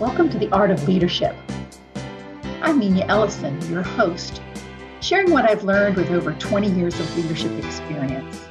Welcome to the Art of Leadership. I'm Nina Ellison, your host, sharing what I've learned with over 20 years of leadership experience.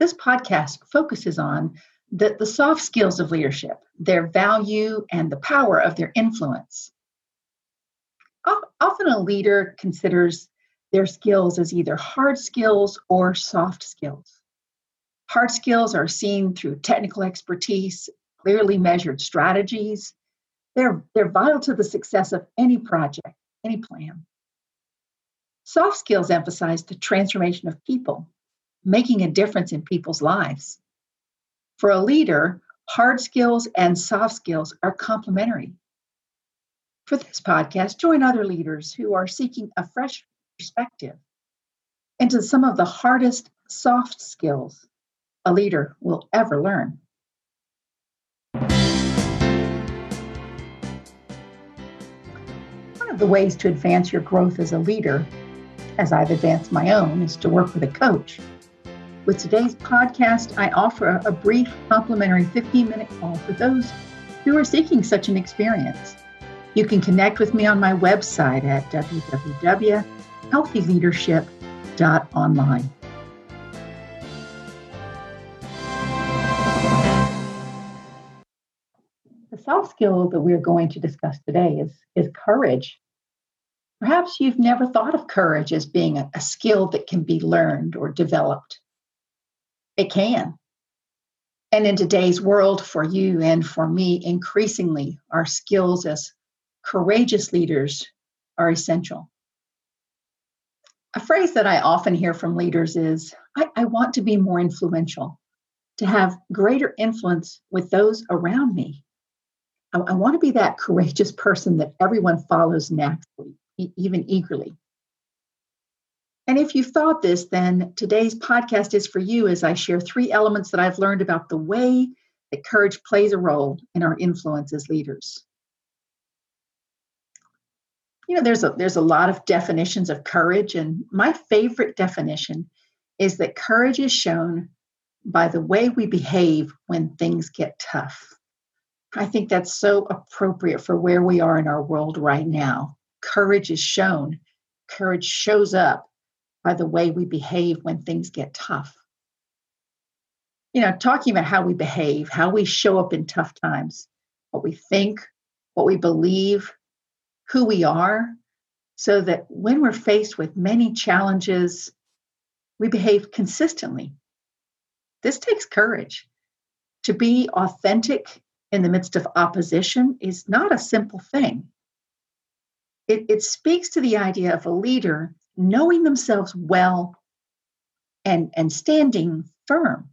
This podcast focuses on the, the soft skills of leadership, their value, and the power of their influence. Often a leader considers their skills as either hard skills or soft skills. Hard skills are seen through technical expertise, clearly measured strategies, they're, they're vital to the success of any project, any plan. Soft skills emphasize the transformation of people, making a difference in people's lives. For a leader, hard skills and soft skills are complementary. For this podcast, join other leaders who are seeking a fresh perspective into some of the hardest soft skills a leader will ever learn. Of the ways to advance your growth as a leader, as I've advanced my own, is to work with a coach. With today's podcast, I offer a brief complimentary 15 minute call for those who are seeking such an experience. You can connect with me on my website at www.healthyleadership.online. The soft skill that we're going to discuss today is, is courage. Perhaps you've never thought of courage as being a, a skill that can be learned or developed. It can. And in today's world, for you and for me, increasingly, our skills as courageous leaders are essential. A phrase that I often hear from leaders is I, I, want to be more influential, to have greater influence with those around me. I, I want to be that courageous person that everyone follows naturally even eagerly. And if you thought this, then today's podcast is for you as I share three elements that I've learned about the way that courage plays a role in our influence as leaders. You know, there's a there's a lot of definitions of courage, and my favorite definition is that courage is shown by the way we behave when things get tough. I think that's so appropriate for where we are in our world right now courage is shown. Courage shows up by the way we behave when things get tough. You know, talking about how we behave, how we show up in tough times, what we think, what we believe, who we are, so that when we're faced with many challenges, we behave consistently. This takes courage. To be authentic in the midst of opposition is not a simple thing it, it speaks to the idea of a leader knowing themselves well and, and standing firm.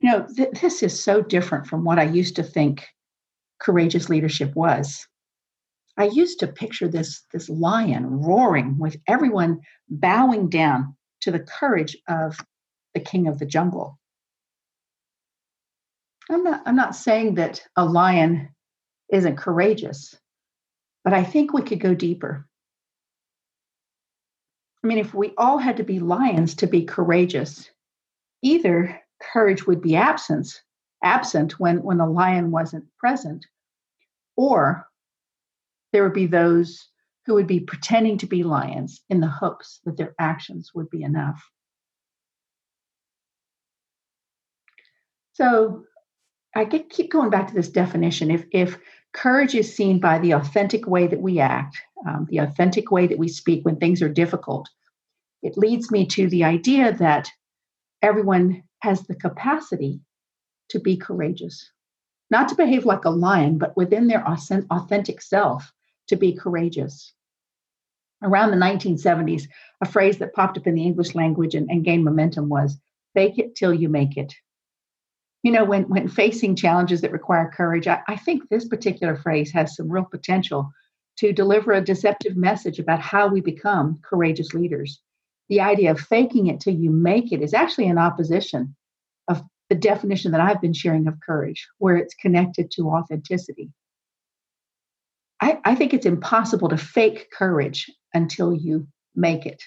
You know, th- this is so different from what I used to think courageous leadership was. I used to picture this, this lion roaring with everyone bowing down to the courage of the king of the jungle. I'm not, I'm not saying that a lion isn't courageous. But I think we could go deeper. I mean, if we all had to be lions to be courageous, either courage would be absence, absent when, when a lion wasn't present, or there would be those who would be pretending to be lions in the hopes that their actions would be enough. So I get, keep going back to this definition. If, if courage is seen by the authentic way that we act, um, the authentic way that we speak when things are difficult, it leads me to the idea that everyone has the capacity to be courageous, not to behave like a lion, but within their authentic self to be courageous. Around the 1970s, a phrase that popped up in the English language and, and gained momentum was fake it till you make it you know, when, when facing challenges that require courage, I, I think this particular phrase has some real potential to deliver a deceptive message about how we become courageous leaders. The idea of faking it till you make it is actually in opposition of the definition that I've been sharing of courage, where it's connected to authenticity. I, I think it's impossible to fake courage until you make it.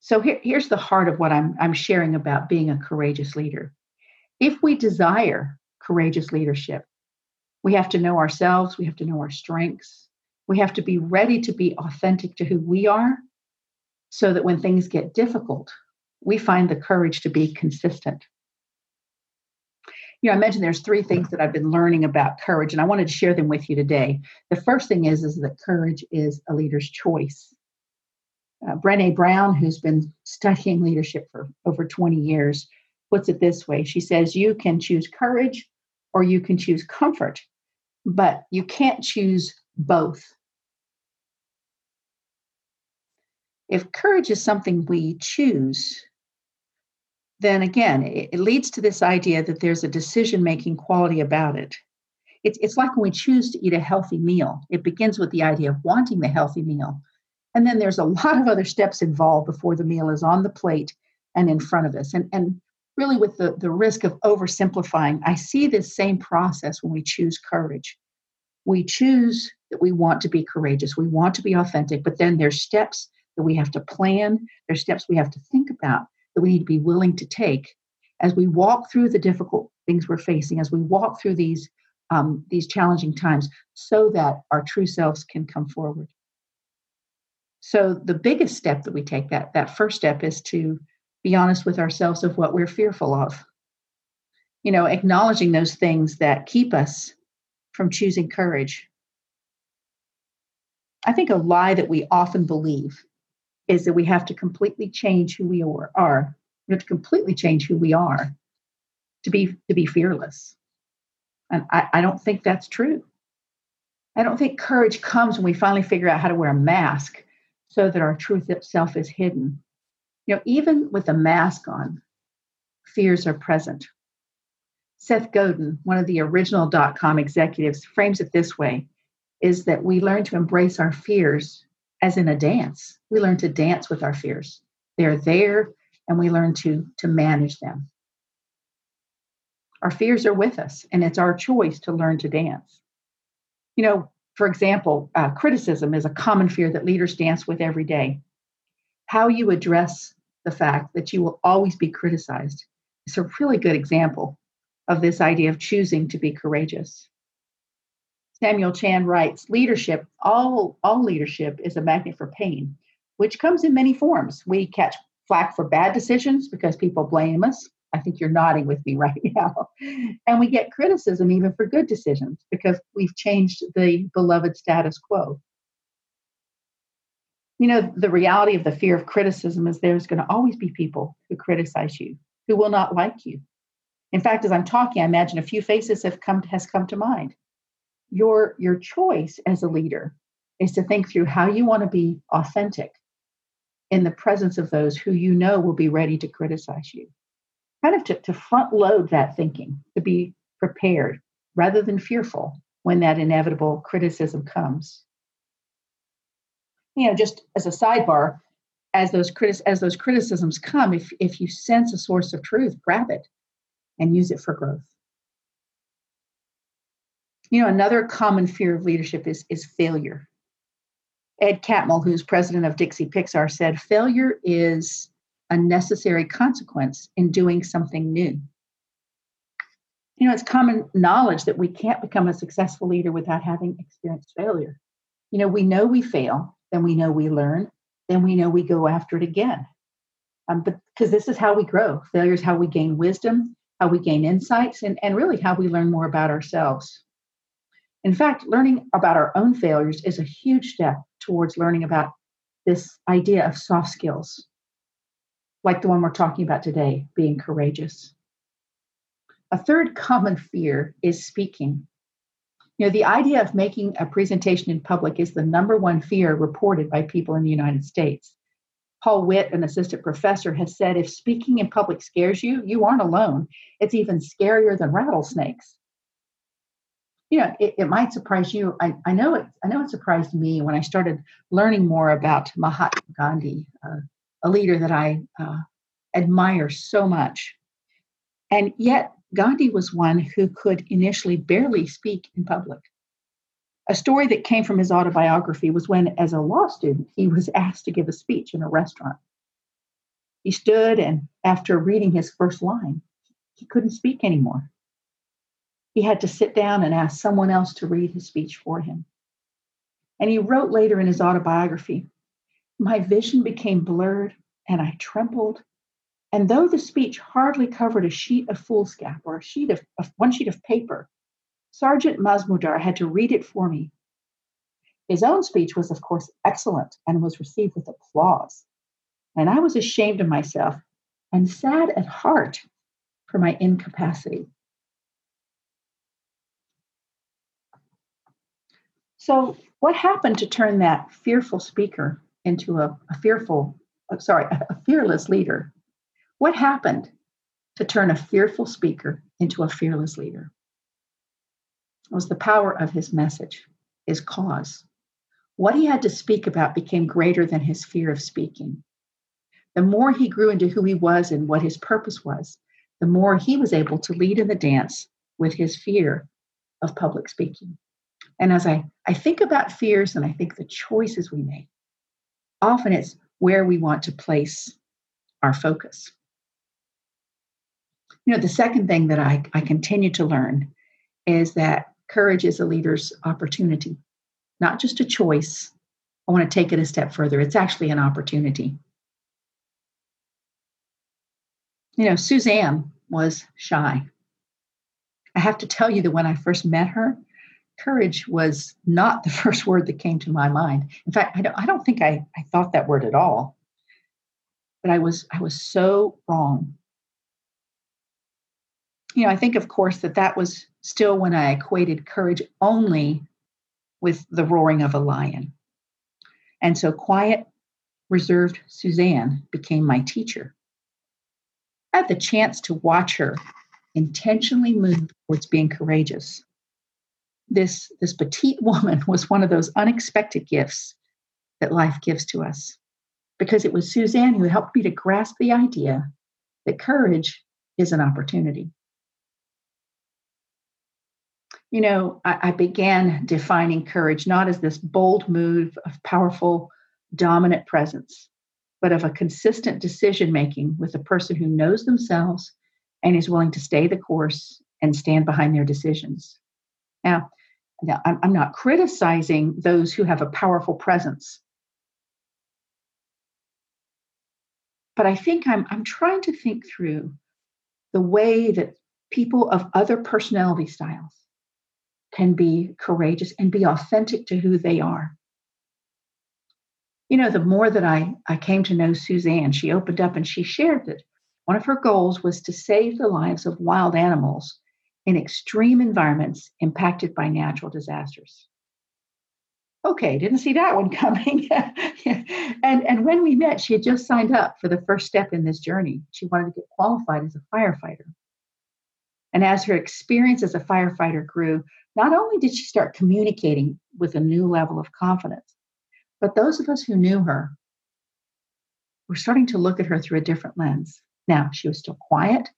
So here, here's the heart of what I'm, I'm sharing about being a courageous leader if we desire courageous leadership, we have to know ourselves, we have to know our strengths, we have to be ready to be authentic to who we are so that when things get difficult, we find the courage to be consistent. You know, I mentioned there's three things that I've been learning about courage, and I wanted to share them with you today. The first thing is, is that courage is a leader's choice. Uh, Brené Brown, who's been studying leadership for over 20 years, puts it this way She says, You can choose courage or you can choose comfort, but you can't choose both. If courage is something we choose, then again, it, it leads to this idea that there's a decision making quality about it. It's, it's like when we choose to eat a healthy meal, it begins with the idea of wanting the healthy meal. And then there's a lot of other steps involved before the meal is on the plate and in front of us. And, and really, with the, the risk of oversimplifying, I see this same process when we choose courage. We choose that we want to be courageous, we want to be authentic, but then there's steps that we have to plan, there's steps we have to think about that we need to be willing to take as we walk through the difficult things we're facing, as we walk through these um, these challenging times, so that our true selves can come forward. So the biggest step that we take that that first step is to be honest with ourselves of what we're fearful of. You know, acknowledging those things that keep us from choosing courage. I think a lie that we often believe is that we have to completely change who we are. We have to completely change who we are to be to be fearless. And I, I don't think that's true. I don't think courage comes when we finally figure out how to wear a mask so that our truth self is hidden. You know, even with a mask on, fears are present. Seth Godin, one of the original dot com executives, frames it this way is that we learn to embrace our fears as in a dance. We learn to dance with our fears. They're there and we learn to, to manage them. Our fears are with us, and it's our choice to learn to dance. You know, for example, uh, criticism is a common fear that leaders dance with every day. How you address the fact that you will always be criticized is a really good example of this idea of choosing to be courageous. Samuel Chand writes, leadership, all, all leadership is a magnet for pain, which comes in many forms. We catch flack for bad decisions because people blame us. I think you're nodding with me right now. And we get criticism even for good decisions because we've changed the beloved status quo. You know, the reality of the fear of criticism is there's going to always be people who criticize you, who will not like you. In fact, as I'm talking, I imagine a few faces have come has come to mind. Your your choice as a leader is to think through how you want to be authentic in the presence of those who you know will be ready to criticize you. Kind of to, to front load that thinking to be prepared rather than fearful when that inevitable criticism comes you know just as a sidebar as those as those criticisms come if if you sense a source of truth grab it and use it for growth you know, another common fear of leadership is, is failure. Ed Catmull, who's president of Disney Pixar, said failure is a necessary consequence in doing something new. You know, it's common knowledge that we can't become a successful leader without having experienced failure. You know, we know we fail, then we know we learn, then we know we go after it again. Um, but because this is how we grow. Failure is how we gain wisdom, how we gain insights, and, and really how we learn more about ourselves. In fact, learning about our own failures is a huge step towards learning about this idea of soft skills, like the one we're talking about today, being courageous. A third common fear is speaking. You know, the idea of making a presentation in public is the number one fear reported by people in the United States. Paul Witt, an assistant professor, has said if speaking in public scares you, you aren't alone. It's even scarier than rattlesnakes you know, it, it might surprise you. I, I know it. I know it surprised me when I started learning more about Mahatma Gandhi, uh, a leader that I uh, admire so much. And yet, Gandhi was one who could initially barely speak in public. A story that came from his autobiography was when, as a law student, he was asked to give a speech in a restaurant. He stood and, after reading his first line, he couldn't speak anymore. He had to sit down and ask someone else to read his speech for him. And he wrote later in his autobiography My vision became blurred and I trembled. And though the speech hardly covered a sheet of foolscap or a sheet of, of one sheet of paper, Sergeant Mazmudar had to read it for me. His own speech was, of course, excellent and was received with applause. And I was ashamed of myself and sad at heart for my incapacity. So, what happened to turn that fearful speaker into a, a fearful, uh, sorry, a fearless leader? What happened to turn a fearful speaker into a fearless leader? It was the power of his message, his cause. What he had to speak about became greater than his fear of speaking. The more he grew into who he was and what his purpose was, the more he was able to lead in the dance with his fear of public speaking. And as I, I think about fears and I think the choices we make, often it's where we want to place our focus. You know, the second thing that I, I continue to learn is that courage is a leader's opportunity, not just a choice. I want to take it a step further. It's actually an opportunity. You know, Suzanne was shy. I have to tell you that when I first met her, courage was not the first word that came to my mind. In fact, I don't, I don't think I, I thought that word at all. But I was I was so wrong. You know, I think, of course, that that was still when I equated courage only with the roaring of a lion. And so quiet, reserved Suzanne became my teacher. I had the chance to watch her intentionally move towards being courageous. This, this petite woman was one of those unexpected gifts that life gives to us because it was Suzanne who helped me to grasp the idea that courage is an opportunity you know, I, I, began defining courage not as this bold move of powerful, dominant presence, but of a consistent decision making with a person who knows themselves and is willing to stay the course and stand behind their decisions. Now, now I'm, I'm not criticizing those who have a powerful presence. But I think I'm, I'm trying to think through the way that people of other personality styles can be courageous and be authentic to who they are. You know, the more that I, I came to know Suzanne, she opened up and she shared that one of her goals was to save the lives of wild animals in extreme environments impacted by natural disasters. Okay, didn't see that one coming. and, and when we met, she had just signed up for the first step in this journey. She wanted to get qualified as a firefighter. And as her experience as a firefighter grew, not only did she start communicating with a new level of confidence, but those of us who knew her were starting to look at her through a different lens. Now, she was still quiet,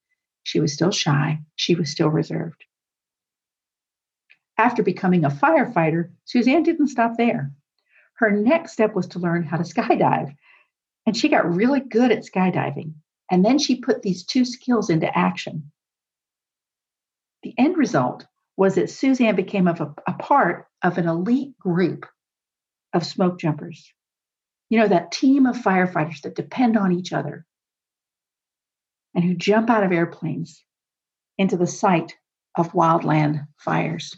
she was still shy, she was still reserved. After becoming a firefighter, Suzanne didn't stop there. Her next step was to learn how to skydive, and she got really good at skydiving. And then she put these two skills into action. The end result was that Suzanne became a, a part of an elite group of smoke jumpers. You know, that team of firefighters that depend on each other and who jump out of airplanes into the site of wildland fires.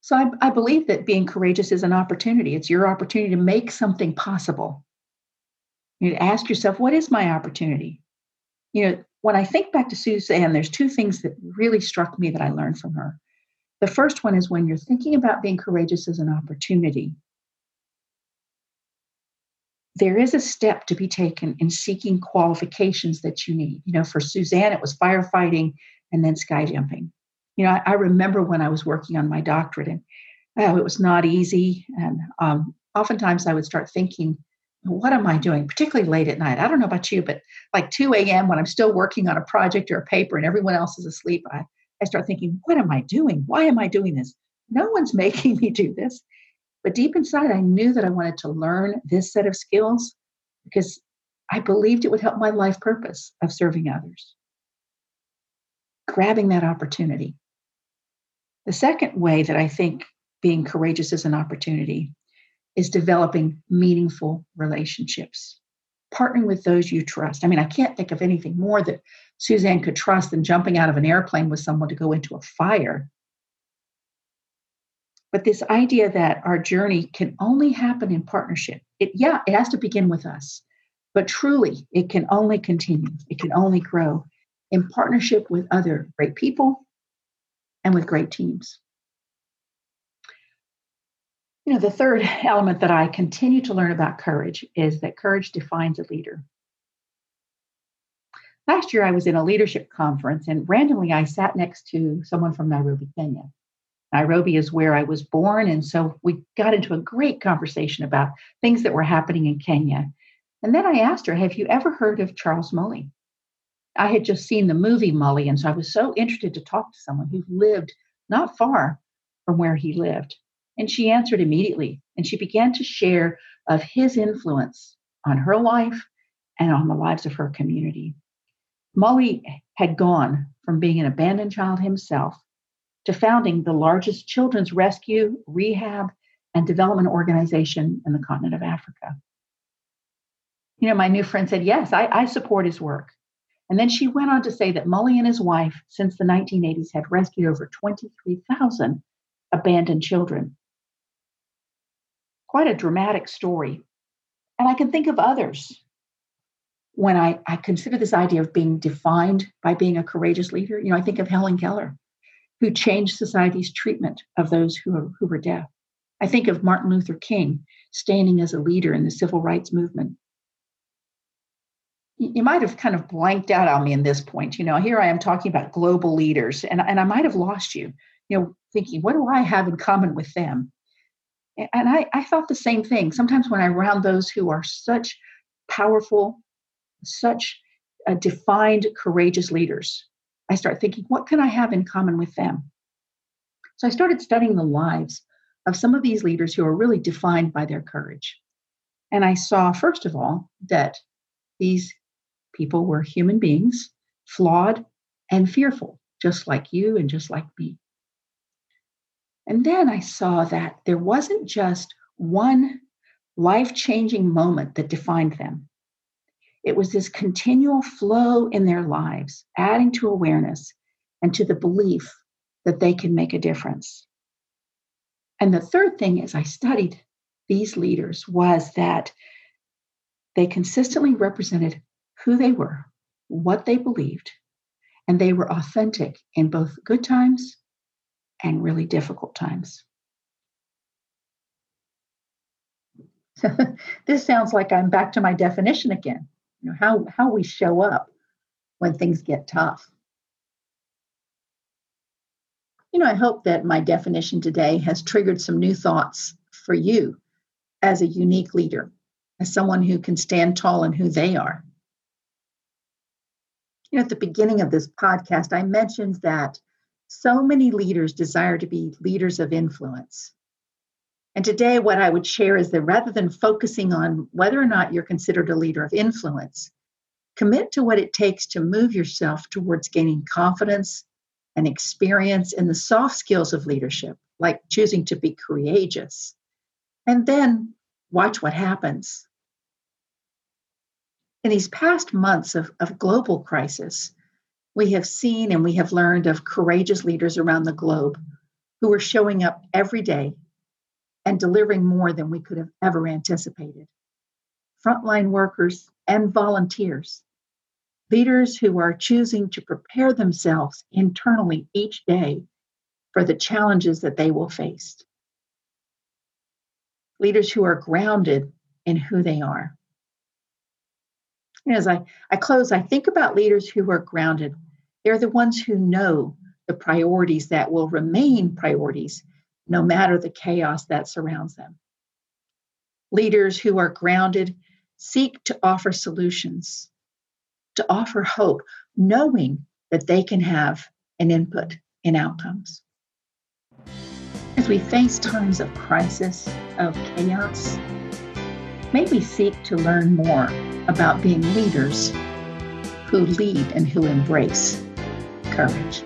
So I, I, believe that being courageous is an opportunity. It's your opportunity to make something possible. You to ask yourself, what is my opportunity? You know, when I think back to Suzanne, there's two things that really struck me that I learned from her. The first one is when you're thinking about being courageous as an opportunity, there is a step to be taken in seeking qualifications that you need. You know, for Suzanne, it was firefighting and then sky jumping. You know, I, I remember when I was working on my doctorate, and oh, it was not easy. And um, oftentimes I would start thinking, what am I doing, particularly late at night? I don't know about you, but like 2 a.m. when I'm still working on a project or a paper and everyone else is asleep, I, I start thinking, what am I doing? Why am I doing this? No one's making me do this. But deep inside, I knew that I wanted to learn this set of skills because I believed it would help my life purpose of serving others. Grabbing that opportunity. The second way that I think being courageous is an opportunity is developing meaningful relationships, partnering with those you trust. I mean, I can't think of anything more that Suzanne could trust than jumping out of an airplane with someone to go into a fire. But this idea that our journey can only happen in partnership, it, yeah, it has to begin with us, but truly it can only continue, it can only grow in partnership with other great people and with great teams. You know, the third element that I continue to learn about courage is that courage defines a leader. Last year, I was in a leadership conference, and randomly, I sat next to someone from Nairobi, Kenya. Nairobi is where I was born, and so we got into a great conversation about things that were happening in Kenya. And then I asked her, Have you ever heard of Charles Mully? I had just seen the movie Mully, and so I was so interested to talk to someone who lived not far from where he lived. And she answered immediately. And she began to share of his influence on her life and on the lives of her community. Mully had gone from being an abandoned child himself to founding the largest children's rescue, rehab, and development organization in the continent of Africa. You know, my new friend said, Yes, I, I support his work. And then she went on to say that Mully and his wife, since the 1980s, had rescued over 23,000 abandoned children quite a dramatic story. And I can think of others when I, I consider this idea of being defined by being a courageous leader. You know, I think of Helen Keller, who changed society's treatment of those who, are, who were deaf. I think of Martin Luther King standing as a leader in the civil rights movement. You might have kind of blanked out on me in this point. You know, here I am talking about global leaders, and, and I might have lost you, you know, thinking, what do I have in common with them? And I, I thought the same thing. Sometimes when I'm around those who are such powerful, such uh, defined, courageous leaders, I start thinking, what can I have in common with them? So I started studying the lives of some of these leaders who are really defined by their courage. And I saw, first of all, that these people were human beings, flawed and fearful, just like you and just like me. And then I saw that there wasn't just one life changing moment that defined them. It was this continual flow in their lives, adding to awareness and to the belief that they can make a difference. And the third thing as I studied these leaders was that they consistently represented who they were, what they believed, and they were authentic in both good times and really difficult times. this sounds like I'm back to my definition again. You know, how, how we show up when things get tough. You know, I hope that my definition today has triggered some new thoughts for you as a unique leader, as someone who can stand tall in who they are. You know, at the beginning of this podcast, I mentioned that so many leaders desire to be leaders of influence. And today, what I would share is that rather than focusing on whether or not you're considered a leader of influence, commit to what it takes to move yourself towards gaining confidence and experience in the soft skills of leadership, like choosing to be courageous. And then watch what happens. In these past months of, of global crisis, we have seen and we have learned of courageous leaders around the globe who are showing up every day and delivering more than we could have ever anticipated. Frontline workers and volunteers, leaders who are choosing to prepare themselves internally each day for the challenges that they will face. Leaders who are grounded in who they are. As I, I close, I think about leaders who are grounded they're the ones who know the priorities that will remain priorities no matter the chaos that surrounds them. Leaders who are grounded seek to offer solutions, to offer hope, knowing that they can have an input in outcomes. As we face times of crisis, of chaos, may we seek to learn more about being leaders who lead and who embrace courage.